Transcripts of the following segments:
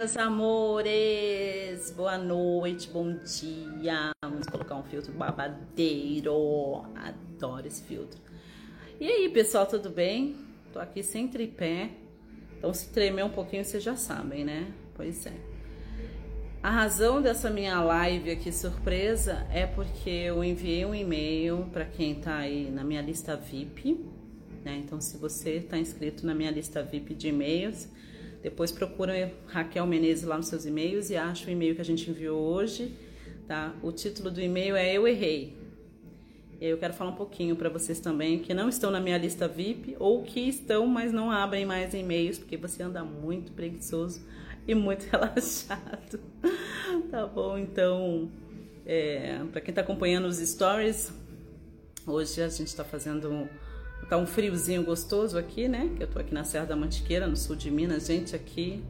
meus amores, boa noite, bom dia. Vamos colocar um filtro babadeiro. Adoro esse filtro. E aí, pessoal, tudo bem? Tô aqui sem tripé. Então, se tremer um pouquinho, vocês já sabem, né? Pois é. A razão dessa minha live aqui surpresa é porque eu enviei um e-mail para quem tá aí na minha lista VIP, né? Então, se você está inscrito na minha lista VIP de e-mails, depois procura Raquel Menezes lá nos seus e-mails e acha o e-mail que a gente enviou hoje, tá? O título do e-mail é Eu Errei. E eu quero falar um pouquinho para vocês também que não estão na minha lista VIP ou que estão, mas não abrem mais e-mails porque você anda muito preguiçoso e muito relaxado. tá bom? Então, é, para quem está acompanhando os stories, hoje a gente está fazendo Tá um friozinho gostoso aqui, né? Que eu tô aqui na Serra da Mantiqueira, no sul de Minas. Gente, aqui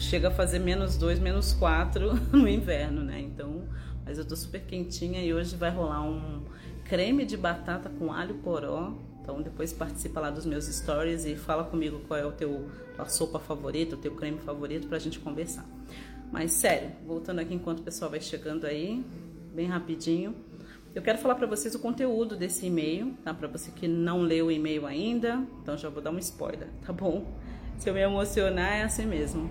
chega a fazer menos dois, menos quatro no inverno, né? Então, mas eu tô super quentinha e hoje vai rolar um creme de batata com alho poró. Então, depois participa lá dos meus stories e fala comigo qual é o teu tua sopa favorita, o teu creme favorito pra gente conversar. Mas sério, voltando aqui enquanto o pessoal vai chegando aí, bem rapidinho. Eu quero falar para vocês o conteúdo desse e-mail, tá? Para você que não leu o e-mail ainda, então já vou dar um spoiler, tá bom? Se eu me emocionar é assim mesmo.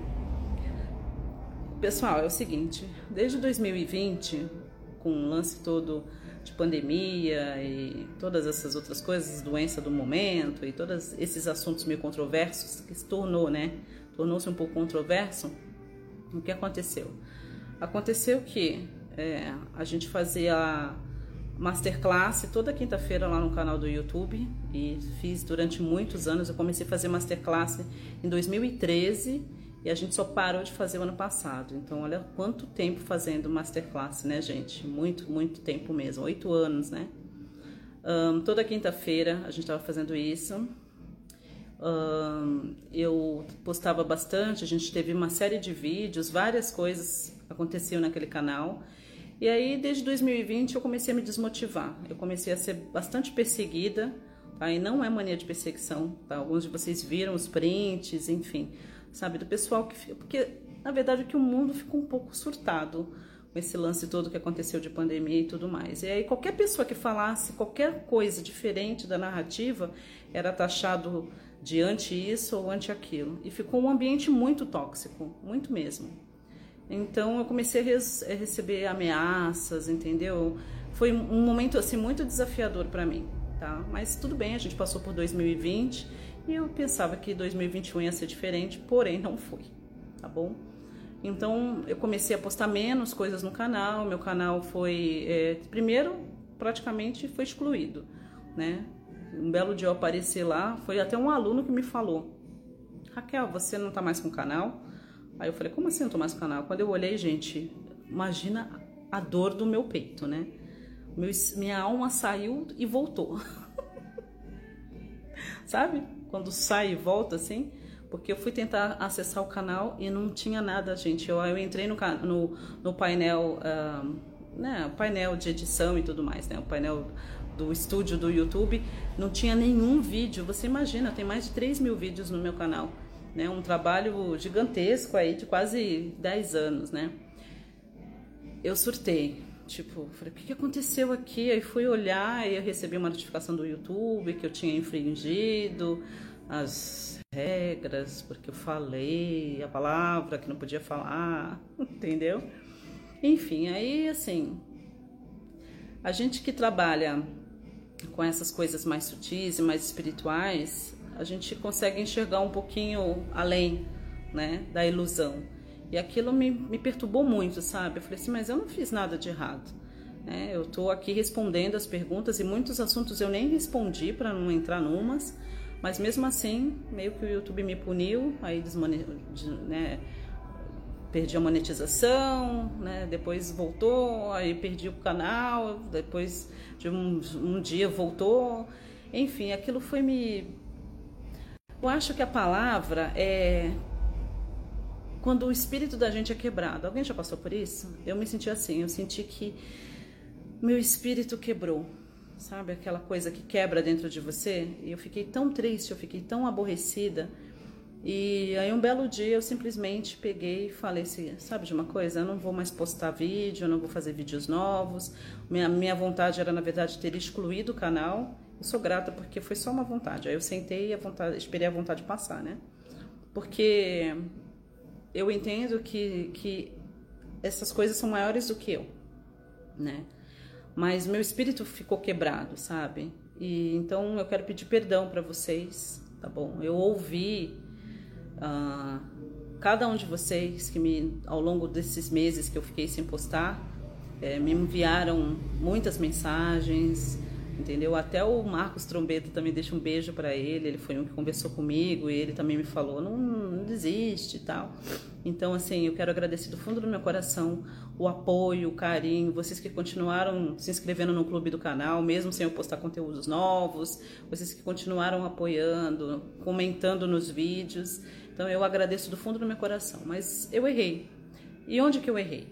Pessoal, é o seguinte, desde 2020, com o lance todo de pandemia e todas essas outras coisas, doença do momento e todos esses assuntos meio controversos que se tornou, né? Tornou-se um pouco controverso. O que aconteceu? Aconteceu que é, a gente fazia masterclass toda quinta-feira lá no canal do YouTube e fiz durante muitos anos. Eu comecei a fazer masterclass em 2013 e a gente só parou de fazer o ano passado. Então, olha quanto tempo fazendo masterclass, né, gente? Muito, muito tempo mesmo, oito anos, né? Um, toda quinta-feira a gente estava fazendo isso. Um, eu postava bastante, a gente teve uma série de vídeos, várias coisas aconteciam naquele canal. E aí, desde 2020, eu comecei a me desmotivar. Eu comecei a ser bastante perseguida, tá? E não é mania de perseguição, tá? Alguns de vocês viram os prints, enfim, sabe? Do pessoal que... Porque, na verdade, é que o mundo ficou um pouco surtado com esse lance todo que aconteceu de pandemia e tudo mais. E aí, qualquer pessoa que falasse qualquer coisa diferente da narrativa era taxado de anti isso ou anti aquilo. E ficou um ambiente muito tóxico, muito mesmo. Então eu comecei a, receber ameaças, entendeu? Foi um momento assim muito desafiador para mim, tá? Mas tudo bem, a gente passou por 2020 e eu pensava que 2021 ia ser diferente, porém não foi, tá bom? Então eu comecei a postar menos coisas no canal, meu canal foi é, primeiro praticamente foi excluído, né? Um belo dia eu apareci lá, foi até um aluno que me falou: Raquel, você não tá mais com o canal? Aí eu falei, como assim eu mais no canal? Quando eu olhei, gente, imagina a dor do meu peito, né? Meu, minha alma saiu e voltou. Sabe? Quando sai e volta assim. Porque eu fui tentar acessar o canal e não tinha nada, gente. Eu, eu entrei no, no, no painel, uh, né? Painel de edição e tudo mais, né? O painel do estúdio do YouTube. Não tinha nenhum vídeo. Você imagina, tem mais de 3 mil vídeos no meu canal né? Um trabalho gigantesco aí de quase 10 anos, né? Eu surtei, tipo, falei, o que aconteceu aqui? Aí fui olhar e recebi uma notificação do YouTube que eu tinha infringido as regras, porque eu falei a palavra que não podia falar, entendeu? Enfim, aí assim, a gente que trabalha com essas coisas mais sutis e mais espirituais, a gente consegue enxergar um pouquinho além, né, da ilusão. E aquilo me, me perturbou muito, sabe? Eu falei assim, mas eu não fiz nada de errado. É, eu estou aqui respondendo as perguntas e muitos assuntos eu nem respondi para não entrar numas, mas mesmo assim, meio que o YouTube me puniu, aí né, perdi a monetização, né, depois voltou, aí perdi o canal, depois de um, um dia voltou. Enfim, aquilo foi me eu acho que a palavra é quando o espírito da gente é quebrado. Alguém já passou por isso? Eu me senti assim, eu senti que meu espírito quebrou. Sabe aquela coisa que quebra dentro de você? E eu fiquei tão triste, eu fiquei tão aborrecida. E aí um belo dia eu simplesmente peguei e falei assim, sabe de uma coisa? Eu não vou mais postar vídeo, eu não vou fazer vídeos novos. Minha, minha vontade era, na verdade, ter excluído o canal. Eu sou grata porque foi só uma vontade. Aí eu sentei e a vontade, esperei a vontade passar, né? Porque eu entendo que, que essas coisas são maiores do que eu, né? Mas meu espírito ficou quebrado, sabe? E então eu quero pedir perdão para vocês, tá bom? Eu ouvi uh, cada um de vocês que me, ao longo desses meses que eu fiquei sem postar, é, me enviaram muitas mensagens, entendeu? Até o Marcos Trombeta também deixa um beijo para ele, ele foi um que conversou comigo e ele também me falou, não, não desiste e tal. Então, assim, eu quero agradecer do fundo do meu coração o apoio, o carinho, vocês que continuaram se inscrevendo no clube do canal, mesmo sem eu postar conteúdos novos, vocês que continuaram apoiando, comentando nos vídeos. Então, eu agradeço do fundo do meu coração, mas eu errei. E onde que eu errei?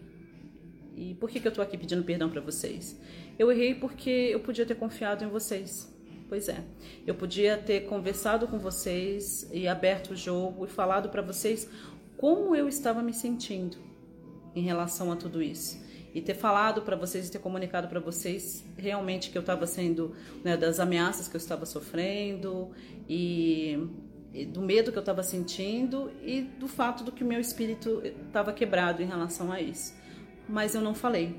E por que, que eu tô aqui pedindo perdão para vocês? Eu errei porque eu podia ter confiado em vocês. Pois é, eu podia ter conversado com vocês e aberto o jogo e falado para vocês como eu estava me sentindo em relação a tudo isso e ter falado para vocês e ter comunicado para vocês realmente que eu estava sendo né, das ameaças que eu estava sofrendo e, e do medo que eu estava sentindo e do fato do que o meu espírito estava quebrado em relação a isso. Mas eu não falei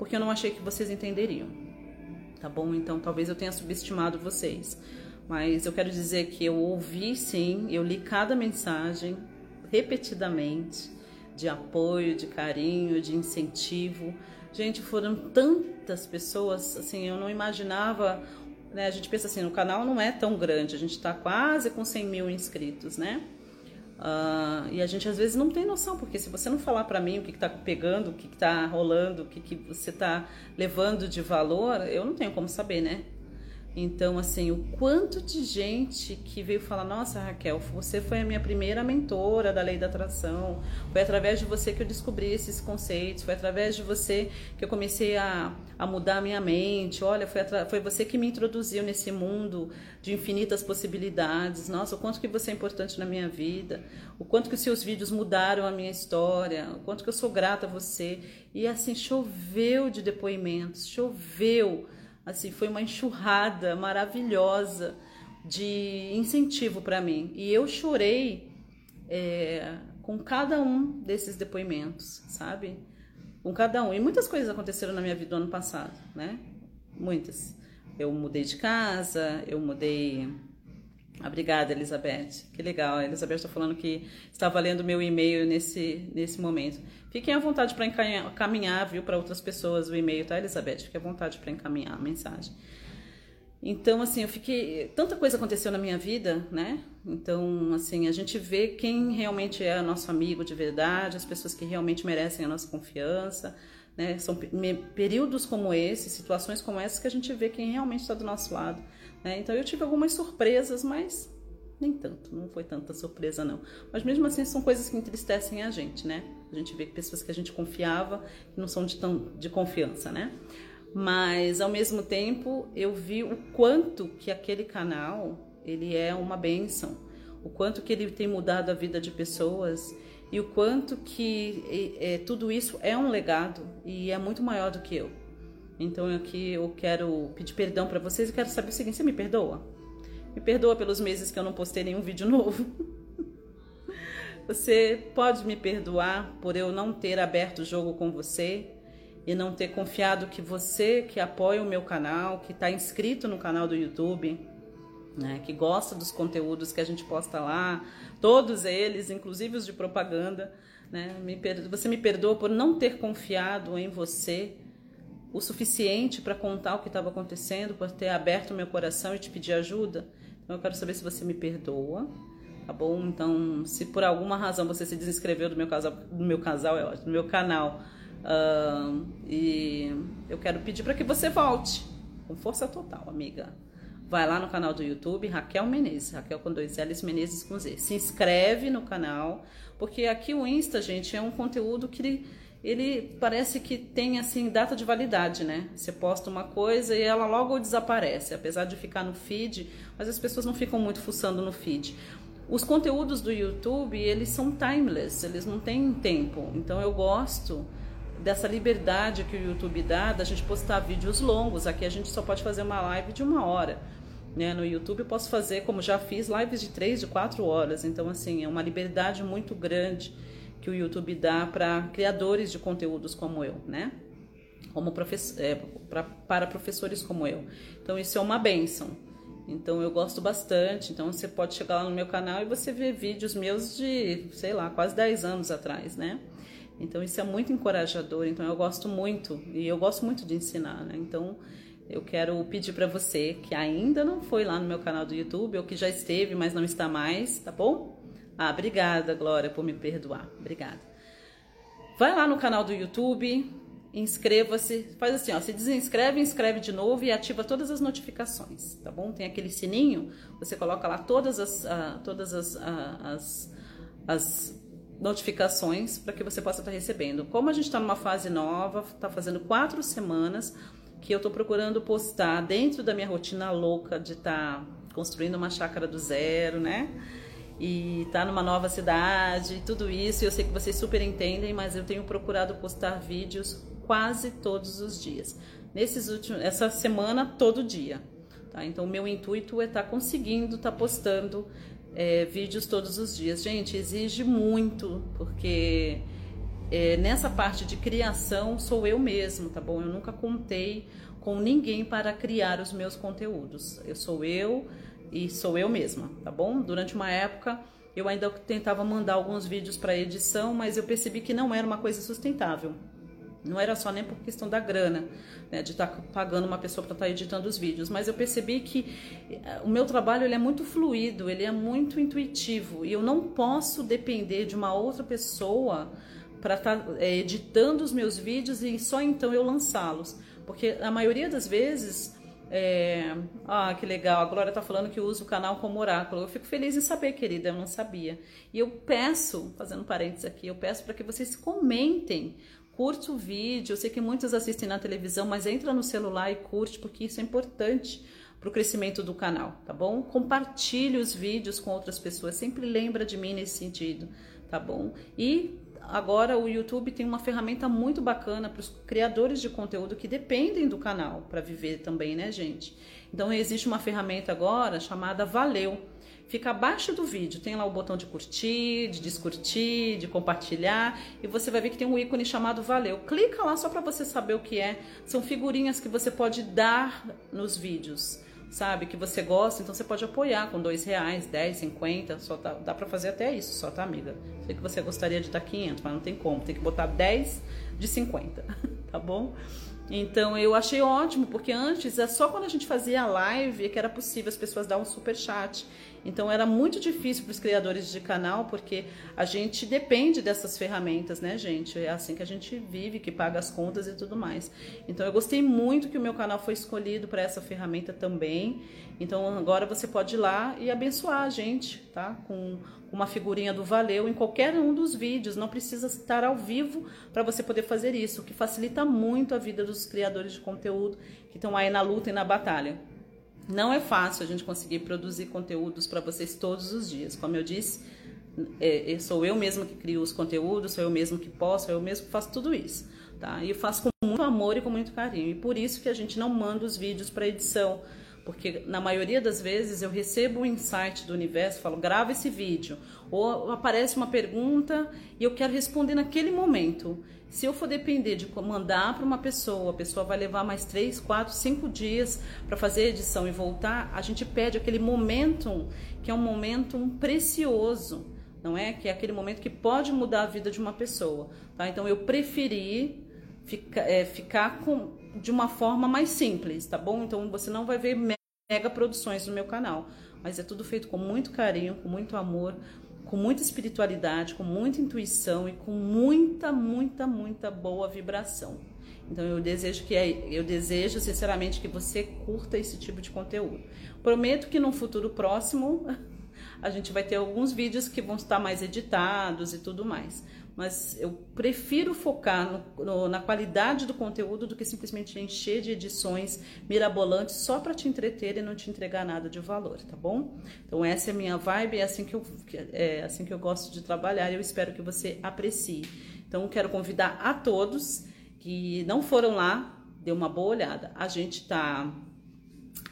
porque eu não achei que vocês entenderiam. Tá bom? Então talvez eu tenha subestimado vocês. Mas eu quero dizer que eu ouvi sim, eu li cada mensagem repetidamente de apoio, de carinho, de incentivo. Gente, foram tantas pessoas, assim, eu não imaginava. Né? A gente pensa assim, o canal não é tão grande, a gente está quase com 100 mil inscritos, né? Uh, e a gente às vezes não tem noção, porque se você não falar para mim o que está pegando, o que está rolando, o que, que você está levando de valor, eu não tenho como saber, né? Então, assim, o quanto de gente que veio falar: Nossa, Raquel, você foi a minha primeira mentora da lei da atração, foi através de você que eu descobri esses conceitos, foi através de você que eu comecei a, a mudar a minha mente. Olha, foi, foi você que me introduziu nesse mundo de infinitas possibilidades. Nossa, o quanto que você é importante na minha vida, o quanto que os seus vídeos mudaram a minha história, o quanto que eu sou grata a você. E assim, choveu de depoimentos, choveu Assim, foi uma enxurrada maravilhosa de incentivo para mim. E eu chorei é, com cada um desses depoimentos, sabe? Com cada um. E muitas coisas aconteceram na minha vida no ano passado, né? Muitas. Eu mudei de casa, eu mudei Obrigada, Elizabeth. Que legal. A Elizabeth está falando que estava lendo meu e-mail nesse, nesse momento. Fiquem à vontade para encaminhar, viu, para outras pessoas o e-mail, tá, Elizabeth? Fique à vontade para encaminhar a mensagem. Então, assim, eu fiquei. Tanta coisa aconteceu na minha vida, né? Então, assim, a gente vê quem realmente é nosso amigo de verdade, as pessoas que realmente merecem a nossa confiança, né? São períodos como esse, situações como essas que a gente vê quem realmente está do nosso lado. Né? Então eu tive algumas surpresas, mas nem tanto, não foi tanta surpresa não. Mas mesmo assim são coisas que entristecem a gente, né? A gente vê que pessoas que a gente confiava não são de tão de confiança, né? Mas ao mesmo tempo eu vi o quanto que aquele canal ele é uma benção, o quanto que ele tem mudado a vida de pessoas e o quanto que é, tudo isso é um legado e é muito maior do que eu. Então aqui eu quero pedir perdão para vocês e quero saber o seguinte: você me perdoa? Me perdoa pelos meses que eu não postei nenhum vídeo novo. Você pode me perdoar por eu não ter aberto o jogo com você e não ter confiado que você que apoia o meu canal, que está inscrito no canal do YouTube, né, que gosta dos conteúdos que a gente posta lá, todos eles, inclusive os de propaganda, né, me você me perdoa por não ter confiado em você o suficiente para contar o que estava acontecendo, por ter aberto meu coração e te pedir ajuda. Então eu quero saber se você me perdoa, tá bom? Então, se por alguma razão você se desinscreveu do meu casal, do meu casal é ótimo, do meu canal, uh, e eu quero pedir para que você volte com força total, amiga. Vai lá no canal do YouTube, Raquel Menezes, Raquel com dois L's, Menezes com Z. Se inscreve no canal, porque aqui o Insta, gente, é um conteúdo que ele parece que tem assim data de validade, né? Você posta uma coisa e ela logo desaparece, apesar de ficar no feed, mas as pessoas não ficam muito fuçando no feed. os conteúdos do YouTube, eles são timeless, eles não têm tempo. Então eu gosto dessa liberdade que o YouTube dá da gente postar vídeos longos. Aqui a gente só pode fazer uma live de uma hora. Né? No YouTube eu posso fazer, como já fiz, lives de três, de quatro horas. Então, assim, é uma liberdade muito grande que o YouTube dá para criadores de conteúdos como eu, né? Como professor, é, pra, para professores como eu. Então, isso é uma benção. Então eu gosto bastante. Então você pode chegar lá no meu canal e você ver vídeos meus de, sei lá, quase 10 anos atrás, né? Então isso é muito encorajador. Então eu gosto muito e eu gosto muito de ensinar, né? Então eu quero pedir para você que ainda não foi lá no meu canal do YouTube ou que já esteve, mas não está mais, tá bom? Ah, obrigada, Glória, por me perdoar. Obrigada. Vai lá no canal do YouTube, inscreva-se, faz assim, ó, se desinscreve, inscreve de novo e ativa todas as notificações, tá bom? Tem aquele sininho, você coloca lá todas as, uh, todas as, uh, as, as notificações para que você possa estar recebendo. Como a gente está numa fase nova, está fazendo quatro semanas que eu estou procurando postar dentro da minha rotina louca de estar tá construindo uma chácara do zero, né? E tá numa nova cidade, tudo isso. Eu sei que vocês super entendem, mas eu tenho procurado postar vídeos quase todos os dias. Nesses últimos, essa semana todo dia. Tá? Então, o meu intuito é estar tá conseguindo estar tá postando é, vídeos todos os dias. Gente, exige muito, porque é, nessa parte de criação sou eu mesmo, tá bom? Eu nunca contei com ninguém para criar os meus conteúdos. Eu sou eu e sou eu mesma, tá bom? Durante uma época eu ainda tentava mandar alguns vídeos para edição, mas eu percebi que não era uma coisa sustentável. Não era só nem por questão da grana, né, de estar tá pagando uma pessoa para estar tá editando os vídeos, mas eu percebi que eh, o meu trabalho ele é muito fluido, ele é muito intuitivo e eu não posso depender de uma outra pessoa para estar tá, é, editando os meus vídeos e só então eu lançá-los, porque a maioria das vezes é... Ah, que legal. A Glória tá falando que usa o canal como oráculo. Eu fico feliz em saber, querida. Eu não sabia. E eu peço, fazendo parênteses aqui, eu peço para que vocês comentem curte o vídeo. Eu sei que muitos assistem na televisão, mas entra no celular e curte, porque isso é importante para o crescimento do canal, tá bom? Compartilhe os vídeos com outras pessoas, sempre lembra de mim nesse sentido, tá bom? E agora o YouTube tem uma ferramenta muito bacana para os criadores de conteúdo que dependem do canal para viver também, né, gente? Então existe uma ferramenta agora chamada Valeu fica abaixo do vídeo. Tem lá o botão de curtir, de descurtir, de compartilhar e você vai ver que tem um ícone chamado Valeu. Clica lá só para você saber o que é. São figurinhas que você pode dar nos vídeos, sabe? Que você gosta, então você pode apoiar com dois reais, 10, 50, só tá, dá para fazer até isso, só tá, amiga? Sei que você gostaria de dar 500, mas não tem como, tem que botar 10 de 50, tá bom? Então eu achei ótimo, porque antes é só quando a gente fazia a live que era possível as pessoas dar um super chat. Então era muito difícil para os criadores de canal, porque a gente depende dessas ferramentas, né, gente? É assim que a gente vive, que paga as contas e tudo mais. Então eu gostei muito que o meu canal foi escolhido para essa ferramenta também. Então agora você pode ir lá e abençoar a gente, tá? Com uma figurinha do Valeu em qualquer um dos vídeos. Não precisa estar ao vivo para você poder fazer isso, o que facilita muito a vida dos criadores de conteúdo que estão aí na luta e na batalha. Não é fácil a gente conseguir produzir conteúdos para vocês todos os dias. Como eu disse, é, é, sou eu mesma que crio os conteúdos, sou eu mesmo que posto, sou eu mesmo que faço tudo isso. Tá? E faço com muito amor e com muito carinho. E por isso que a gente não manda os vídeos para edição. Porque na maioria das vezes eu recebo um insight do universo, falo, grava esse vídeo. Ou aparece uma pergunta e eu quero responder naquele momento. Se eu for depender de mandar para uma pessoa, a pessoa vai levar mais três, quatro, cinco dias para fazer a edição e voltar, a gente perde aquele momentum, que é um momentum precioso, não é? Que é aquele momento que pode mudar a vida de uma pessoa. Tá? Então eu preferi ficar, é, ficar com, de uma forma mais simples, tá bom? Então você não vai ver mega produções no meu canal, mas é tudo feito com muito carinho, com muito amor, com muita espiritualidade, com muita intuição e com muita, muita, muita boa vibração. Então eu desejo que eu desejo sinceramente que você curta esse tipo de conteúdo. Prometo que num futuro próximo a gente vai ter alguns vídeos que vão estar mais editados e tudo mais. Mas eu prefiro focar no, no, na qualidade do conteúdo do que simplesmente encher de edições mirabolantes só para te entreter e não te entregar nada de valor, tá bom? Então essa é a minha vibe, é assim que eu, é assim que eu gosto de trabalhar e eu espero que você aprecie. Então quero convidar a todos que não foram lá, dê uma boa olhada. A gente está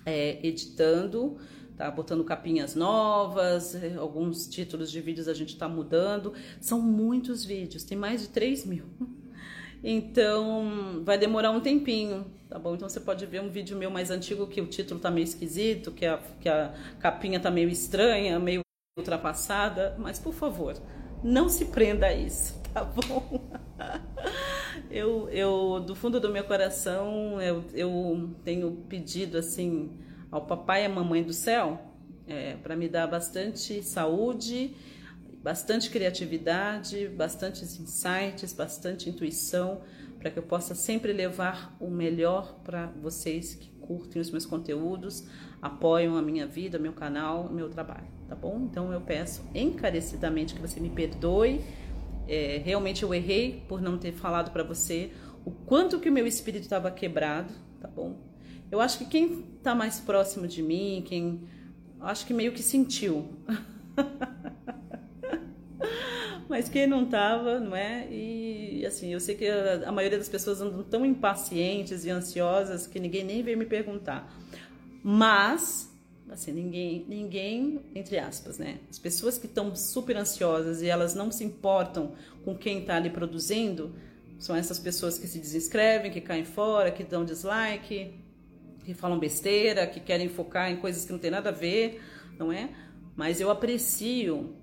é, editando, tá botando capinhas novas, é, alguns títulos de vídeos a gente está mudando. São muitos vídeos, tem mais de 3 mil. Então vai demorar um tempinho, tá bom? Então você pode ver um vídeo meu mais antigo que o título tá meio esquisito, que a, que a capinha tá meio estranha, meio ultrapassada, mas por favor, não se prenda a isso, tá bom? Eu, eu do fundo do meu coração, eu, eu tenho pedido assim ao papai e à mamãe do céu é, para me dar bastante saúde, bastante criatividade, bastantes insights, bastante intuição, para que eu possa sempre levar o melhor para vocês que curtem os meus conteúdos, apoiam a minha vida, meu canal, meu trabalho, tá bom? Então eu peço encarecidamente que você me perdoe. É, realmente eu errei por não ter falado para você o quanto que o meu espírito estava quebrado, tá bom? Eu acho que quem está mais próximo de mim, quem acho que meio que sentiu. Mas quem não tava, não é? E assim, eu sei que a, maioria das pessoas andam tão impacientes e ansiosas que ninguém nem veio me perguntar. Mas, assim, ninguém, ninguém, entre aspas, né? As pessoas que estão super ansiosas e elas não se importam com quem está ali produzindo, são essas pessoas que se desinscrevem, que caem fora, que dão dislike, que falam besteira, que querem focar em coisas que não tem nada a ver, não é? Mas eu aprecio,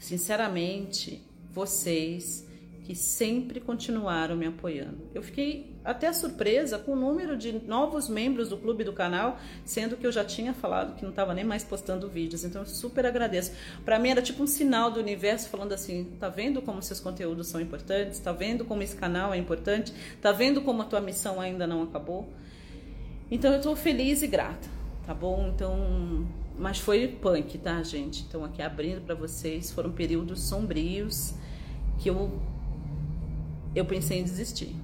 sinceramente, vocês que sempre continuaram me apoiando. Eu fiquei até surpresa com o número de novos membros do clube do canal, sendo que eu já tinha falado que não estava nem mais postando vídeos. Então eu super agradeço. Para mim era tipo um sinal do universo falando assim: tá vendo como seus conteúdos são importantes? Tá vendo como esse canal é importante? Tá vendo como a tua missão ainda não acabou? Então eu tô feliz e grata, tá bom? Então, mas foi punk, tá, gente? Então aqui abrindo para vocês, foram períodos sombrios que eu eu pensei em desistir.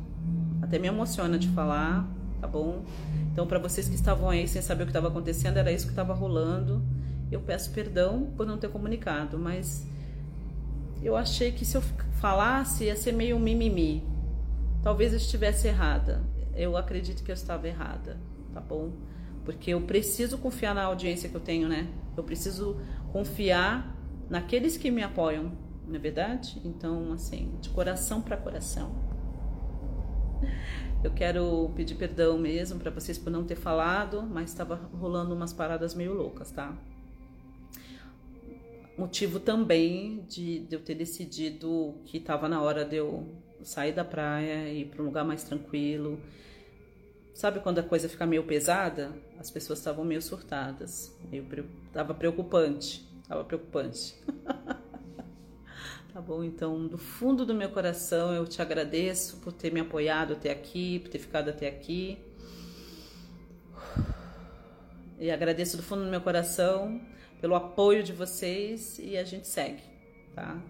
Até me emociona de falar, tá bom? Então para vocês que estavam aí sem saber o que estava acontecendo, era isso que estava rolando. Eu peço perdão por não ter comunicado, mas eu achei que se eu falasse ia ser meio mimimi. Talvez eu estivesse errada. Eu acredito que eu estava errada tá bom? Porque eu preciso confiar na audiência que eu tenho, né? Eu preciso confiar naqueles que me apoiam, não é verdade? Então, assim, de coração para coração. Eu quero pedir perdão mesmo para vocês por não ter falado, mas estava rolando umas paradas meio loucas, tá? Motivo também de, de eu ter decidido que estava na hora de eu sair da praia e ir para um lugar mais tranquilo Sabe quando a coisa fica meio pesada? As pessoas estavam meio surtadas. Meio, tava preocupante. Tava preocupante. tá bom? Então, do fundo do meu coração, eu te agradeço por ter me apoiado até aqui, por ter ficado até aqui. E agradeço do fundo do meu coração pelo apoio de vocês e a gente segue, tá?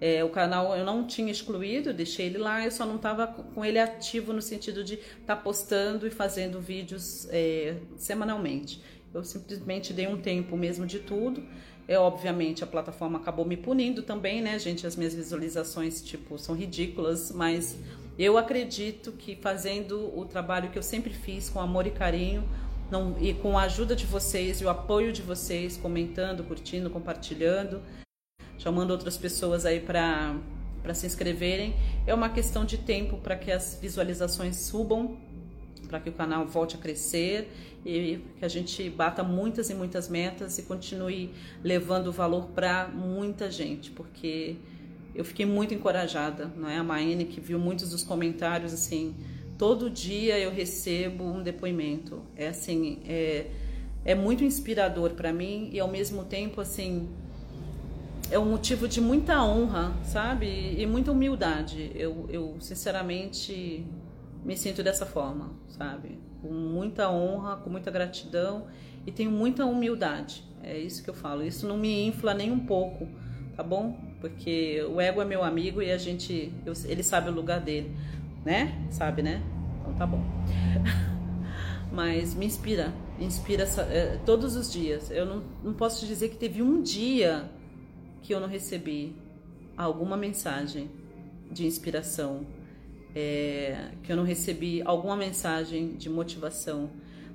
É, o canal eu não tinha excluído, deixei ele lá, eu só não estava com ele ativo no sentido de estar tá postando e fazendo vídeos é, semanalmente. Eu simplesmente dei um tempo mesmo de tudo. É, obviamente a plataforma acabou me punindo também, né, gente? As minhas visualizações, tipo, são ridículas, mas eu acredito que fazendo o trabalho que eu sempre fiz com amor e carinho, não, e com a ajuda de vocês e o apoio de vocês, comentando, curtindo, compartilhando, chamando outras pessoas aí para para se inscreverem. É uma questão de tempo para que as visualizações subam, para que o canal volte a crescer e que a gente bata muitas e muitas metas e continue levando valor para muita gente, porque eu fiquei muito encorajada, não é? A Maine que viu muitos dos comentários assim, todo dia eu recebo um depoimento. É assim, é, é muito inspirador para mim e ao mesmo tempo assim, é um motivo de muita honra, sabe? E muita humildade. Eu, eu sinceramente me sinto dessa forma, sabe? Com muita honra, com muita gratidão e tenho muita humildade É isso que eu falo. Isso não me infla nem um pouco, tá bom? Porque o ego é meu amigo e a gente, eu, ele sabe o lugar dele, né? Sabe, né? Então tá bom. Mas me inspira, inspira é, todos os dias. Eu não, não posso te dizer que teve um dia que eu não recebi alguma mensagem de inspiração, é, que eu não recebi alguma mensagem de motivação,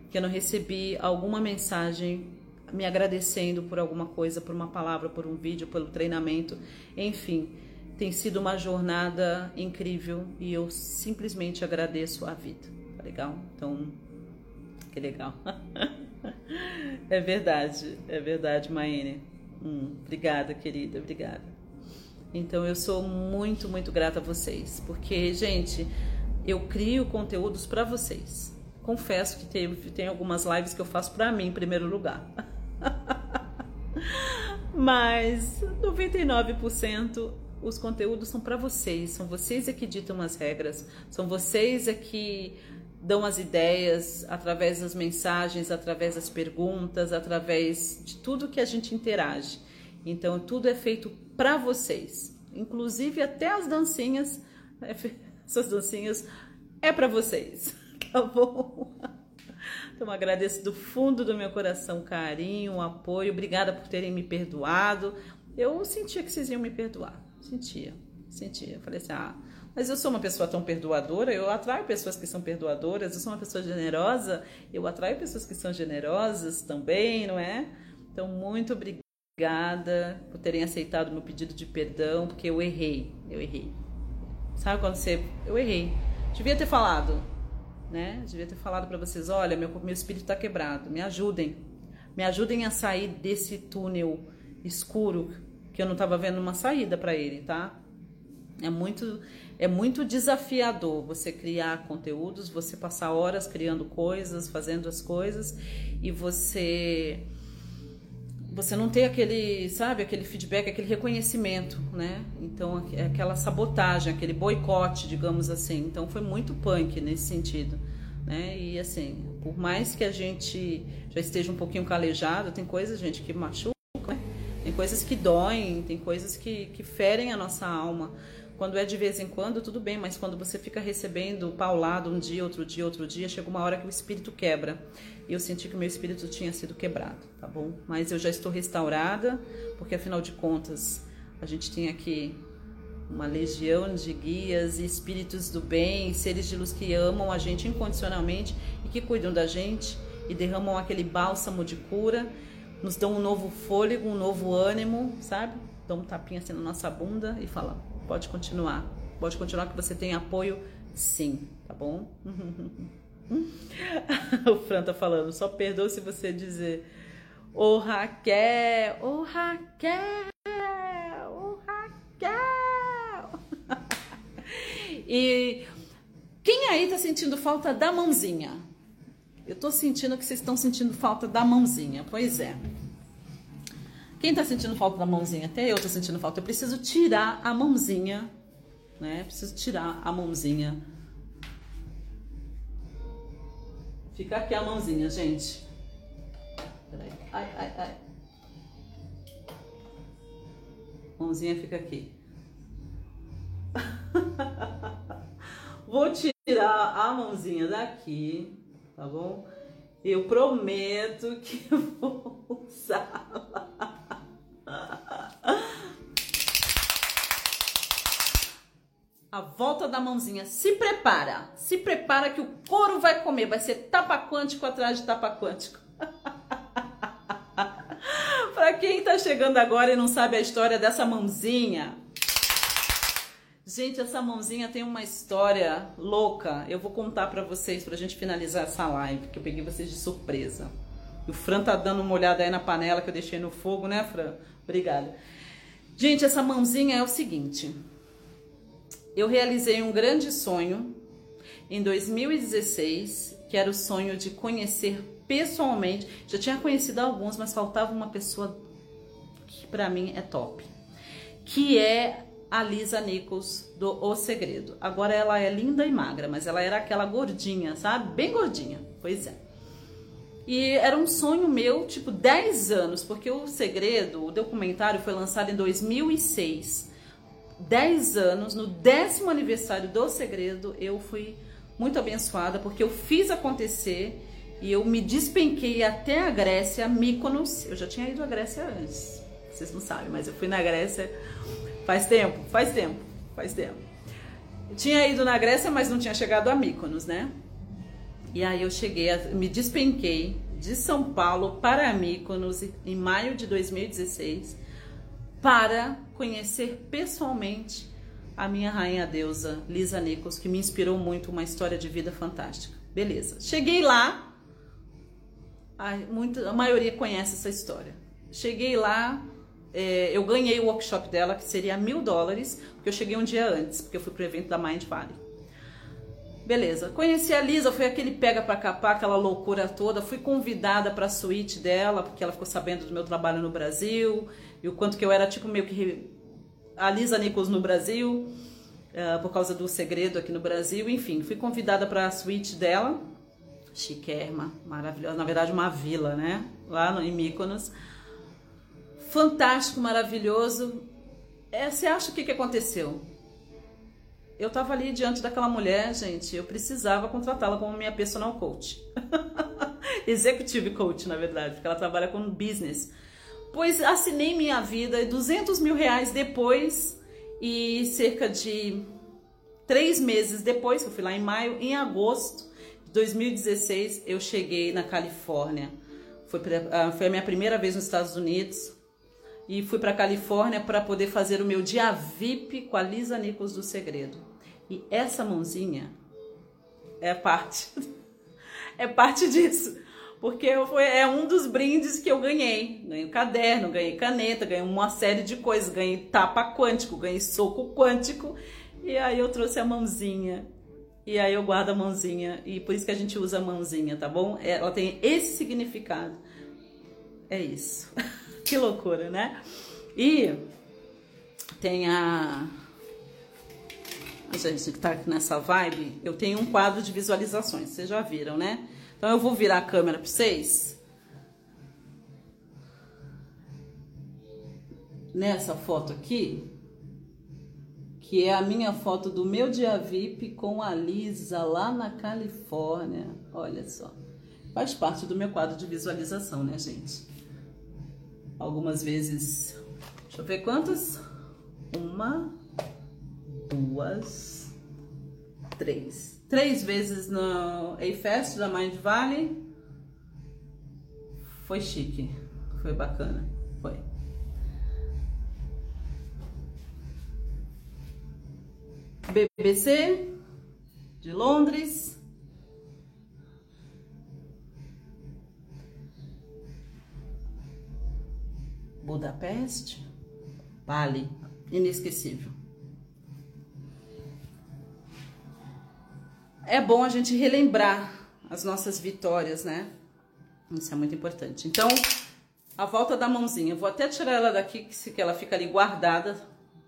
que eu não recebi alguma mensagem me agradecendo por alguma coisa, por uma palavra, por um vídeo, pelo treinamento, enfim, tem sido uma jornada incrível e eu simplesmente agradeço a vida. Tá legal? Então, que legal. é verdade, é verdade, Maine. Hum, obrigada, querida, obrigada. Então eu sou muito, muito grata a vocês, porque, gente, eu crio conteúdos para vocês. Confesso que tem, tem algumas lives que eu faço para mim em primeiro lugar. Mas 99% os conteúdos são para vocês, são vocês é que ditam as regras, são vocês é que dão as ideias através das mensagens, através das perguntas, através de tudo que a gente interage. Então tudo é feito para vocês, inclusive até as dancinhas, essas dancinhas é para vocês, tá bom? Então agradeço do fundo do meu coração carinho, apoio, obrigada por terem me perdoado. Eu sentia que vocês iam me perdoar, sentia, sentia. falei assim, ah, mas eu sou uma pessoa tão perdoadora, eu atraio pessoas que são perdoadoras, eu sou uma pessoa generosa, eu atraio pessoas que são generosas também, não é? Então, muito obrigada por terem aceitado meu pedido de perdão, porque eu errei, eu errei. Sabe quando você. Eu errei. Devia ter falado, né? Devia ter falado para vocês, olha, meu, meu espírito está quebrado, me ajudem. Me ajudem a sair desse túnel escuro que eu não estava vendo uma saída para ele, tá? É muito é muito desafiador você criar conteúdos, você passar horas criando coisas, fazendo as coisas e você você não ter aquele, sabe, aquele feedback, aquele reconhecimento, né? Então, aquela sabotagem, aquele boicote, digamos assim. Então, foi muito punk nesse sentido, né? E assim, por mais que a gente já esteja um pouquinho calejado, tem coisas, gente, que machucam, né? Tem coisas que doem, tem coisas que, que ferem a nossa alma. Quando é de vez em quando, tudo bem, mas quando você fica recebendo paulado um dia, outro dia, outro dia, chega uma hora que o espírito quebra. E eu senti que o meu espírito tinha sido quebrado, tá bom? Mas eu já estou restaurada, porque afinal de contas, a gente tem aqui uma legião de guias e espíritos do bem, seres de luz que amam a gente incondicionalmente e que cuidam da gente e derramam aquele bálsamo de cura, nos dão um novo fôlego, um novo ânimo, sabe? Dão um tapinha assim na nossa bunda e falam Pode continuar. Pode continuar que você tem apoio, sim, tá bom? o Fran tá falando, só perdoa se você dizer Ô Raquel, ô Raquel, ô Raquel. e quem aí tá sentindo falta da mãozinha? Eu tô sentindo que vocês estão sentindo falta da mãozinha. Pois é. Quem tá sentindo falta da mãozinha? Até eu tô sentindo falta. Eu preciso tirar a mãozinha, né? Preciso tirar a mãozinha. Fica aqui a mãozinha, gente. Peraí. Ai, ai, ai. Mãozinha fica aqui. Vou tirar a mãozinha daqui, tá bom? Eu prometo que vou usá-la. Volta da mãozinha. Se prepara. Se prepara que o couro vai comer. Vai ser tapa quântico atrás de tapa quântico. Para quem tá chegando agora e não sabe a história dessa mãozinha. Gente, essa mãozinha tem uma história louca. Eu vou contar para vocês pra gente finalizar essa live, que eu peguei vocês de surpresa. o Fran tá dando uma olhada aí na panela que eu deixei no fogo, né, Fran? Obrigada. Gente, essa mãozinha é o seguinte eu realizei um grande sonho em 2016, que era o sonho de conhecer pessoalmente. Já tinha conhecido alguns, mas faltava uma pessoa que para mim é top, que é a Lisa Nichols do O Segredo. Agora ela é linda e magra, mas ela era aquela gordinha, sabe? Bem gordinha. Pois é. E era um sonho meu, tipo, 10 anos, porque o segredo, o documentário foi lançado em 2006. 10 anos, no décimo aniversário do segredo, eu fui muito abençoada, porque eu fiz acontecer e eu me despenquei até a Grécia, Mykonos. Eu já tinha ido à Grécia antes, vocês não sabem, mas eu fui na Grécia faz tempo, faz tempo, faz tempo. Eu tinha ido na Grécia, mas não tinha chegado a Mykonos, né? E aí eu cheguei, me despenquei de São Paulo para Mykonos em maio de 2016 para conhecer pessoalmente a minha rainha deusa Lisa Nichols, que me inspirou muito, uma história de vida fantástica. Beleza. Cheguei lá, a, muito, a maioria conhece essa história. Cheguei lá, é, eu ganhei o workshop dela, que seria mil dólares, porque eu cheguei um dia antes, porque eu fui para o evento da Mind Valley. Beleza, conheci a Lisa, foi aquele pega para capar, aquela loucura toda. Fui convidada para a suíte dela, porque ela ficou sabendo do meu trabalho no Brasil e o quanto que eu era tipo meio que a Lisa Nichols no Brasil, uh, por causa do segredo aqui no Brasil. Enfim, fui convidada para a suíte dela, chiquérrima, maravilhosa, na verdade uma vila, né? Lá no, em Mykonos. Fantástico, maravilhoso. É, você acha o que, que aconteceu? Eu tava ali diante daquela mulher, gente, eu precisava contratá-la como minha personal coach. Executive coach, na verdade, porque ela trabalha com business. Pois assinei minha vida, 200 mil reais depois e cerca de três meses depois, eu fui lá em maio, em agosto de 2016, eu cheguei na Califórnia. Foi, ah, foi a minha primeira vez nos Estados Unidos e fui para Califórnia para poder fazer o meu dia VIP com a Lisa Nichols do Segredo. E essa mãozinha é parte é parte disso, porque foi, é um dos brindes que eu ganhei. Ganhei caderno, ganhei caneta, ganhei uma série de coisas, ganhei tapa quântico, ganhei soco quântico. E aí eu trouxe a mãozinha. E aí eu guardo a mãozinha e por isso que a gente usa a mãozinha, tá bom? Ela tem esse significado. É isso. que loucura, né? E tem a. A gente que tá nessa vibe, eu tenho um quadro de visualizações, vocês já viram, né? Então eu vou virar a câmera para vocês. Nessa foto aqui, que é a minha foto do meu dia VIP com a Lisa lá na Califórnia. Olha só. Faz parte do meu quadro de visualização, né, gente? Algumas vezes. Deixa eu ver quantas. Uma, duas, três. Três vezes no A-Fest da Mind Valley. Foi chique, foi bacana, foi. BBC de Londres. Budapeste, Bali, inesquecível. É bom a gente relembrar as nossas vitórias, né? Isso é muito importante. Então, a volta da mãozinha. vou até tirar ela daqui, que ela fica ali guardada,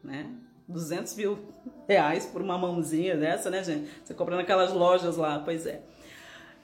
né? 200 mil reais por uma mãozinha dessa, né, gente? Você compra naquelas lojas lá, pois é.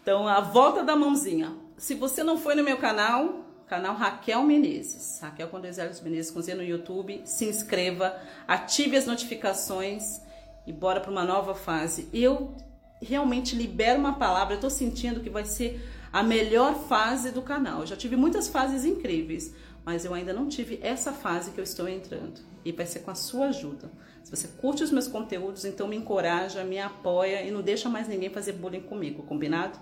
Então, a volta da mãozinha. Se você não foi no meu canal, canal Raquel Menezes, Raquel com dois L's Menezes com Z no YouTube. Se inscreva, ative as notificações e bora para uma nova fase. Eu realmente libero uma palavra, eu tô sentindo que vai ser a melhor fase do canal. Eu já tive muitas fases incríveis, mas eu ainda não tive essa fase que eu estou entrando. E vai ser com a sua ajuda. Se você curte os meus conteúdos, então me encoraja, me apoia e não deixa mais ninguém fazer bullying comigo, combinado?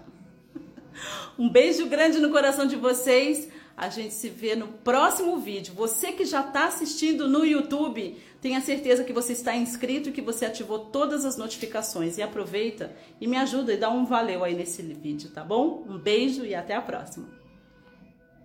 Um beijo grande no coração de vocês. A gente se vê no próximo vídeo. Você que já está assistindo no YouTube, tenha certeza que você está inscrito e que você ativou todas as notificações. E aproveita e me ajuda e dá um valeu aí nesse vídeo, tá bom? Um beijo e até a próxima.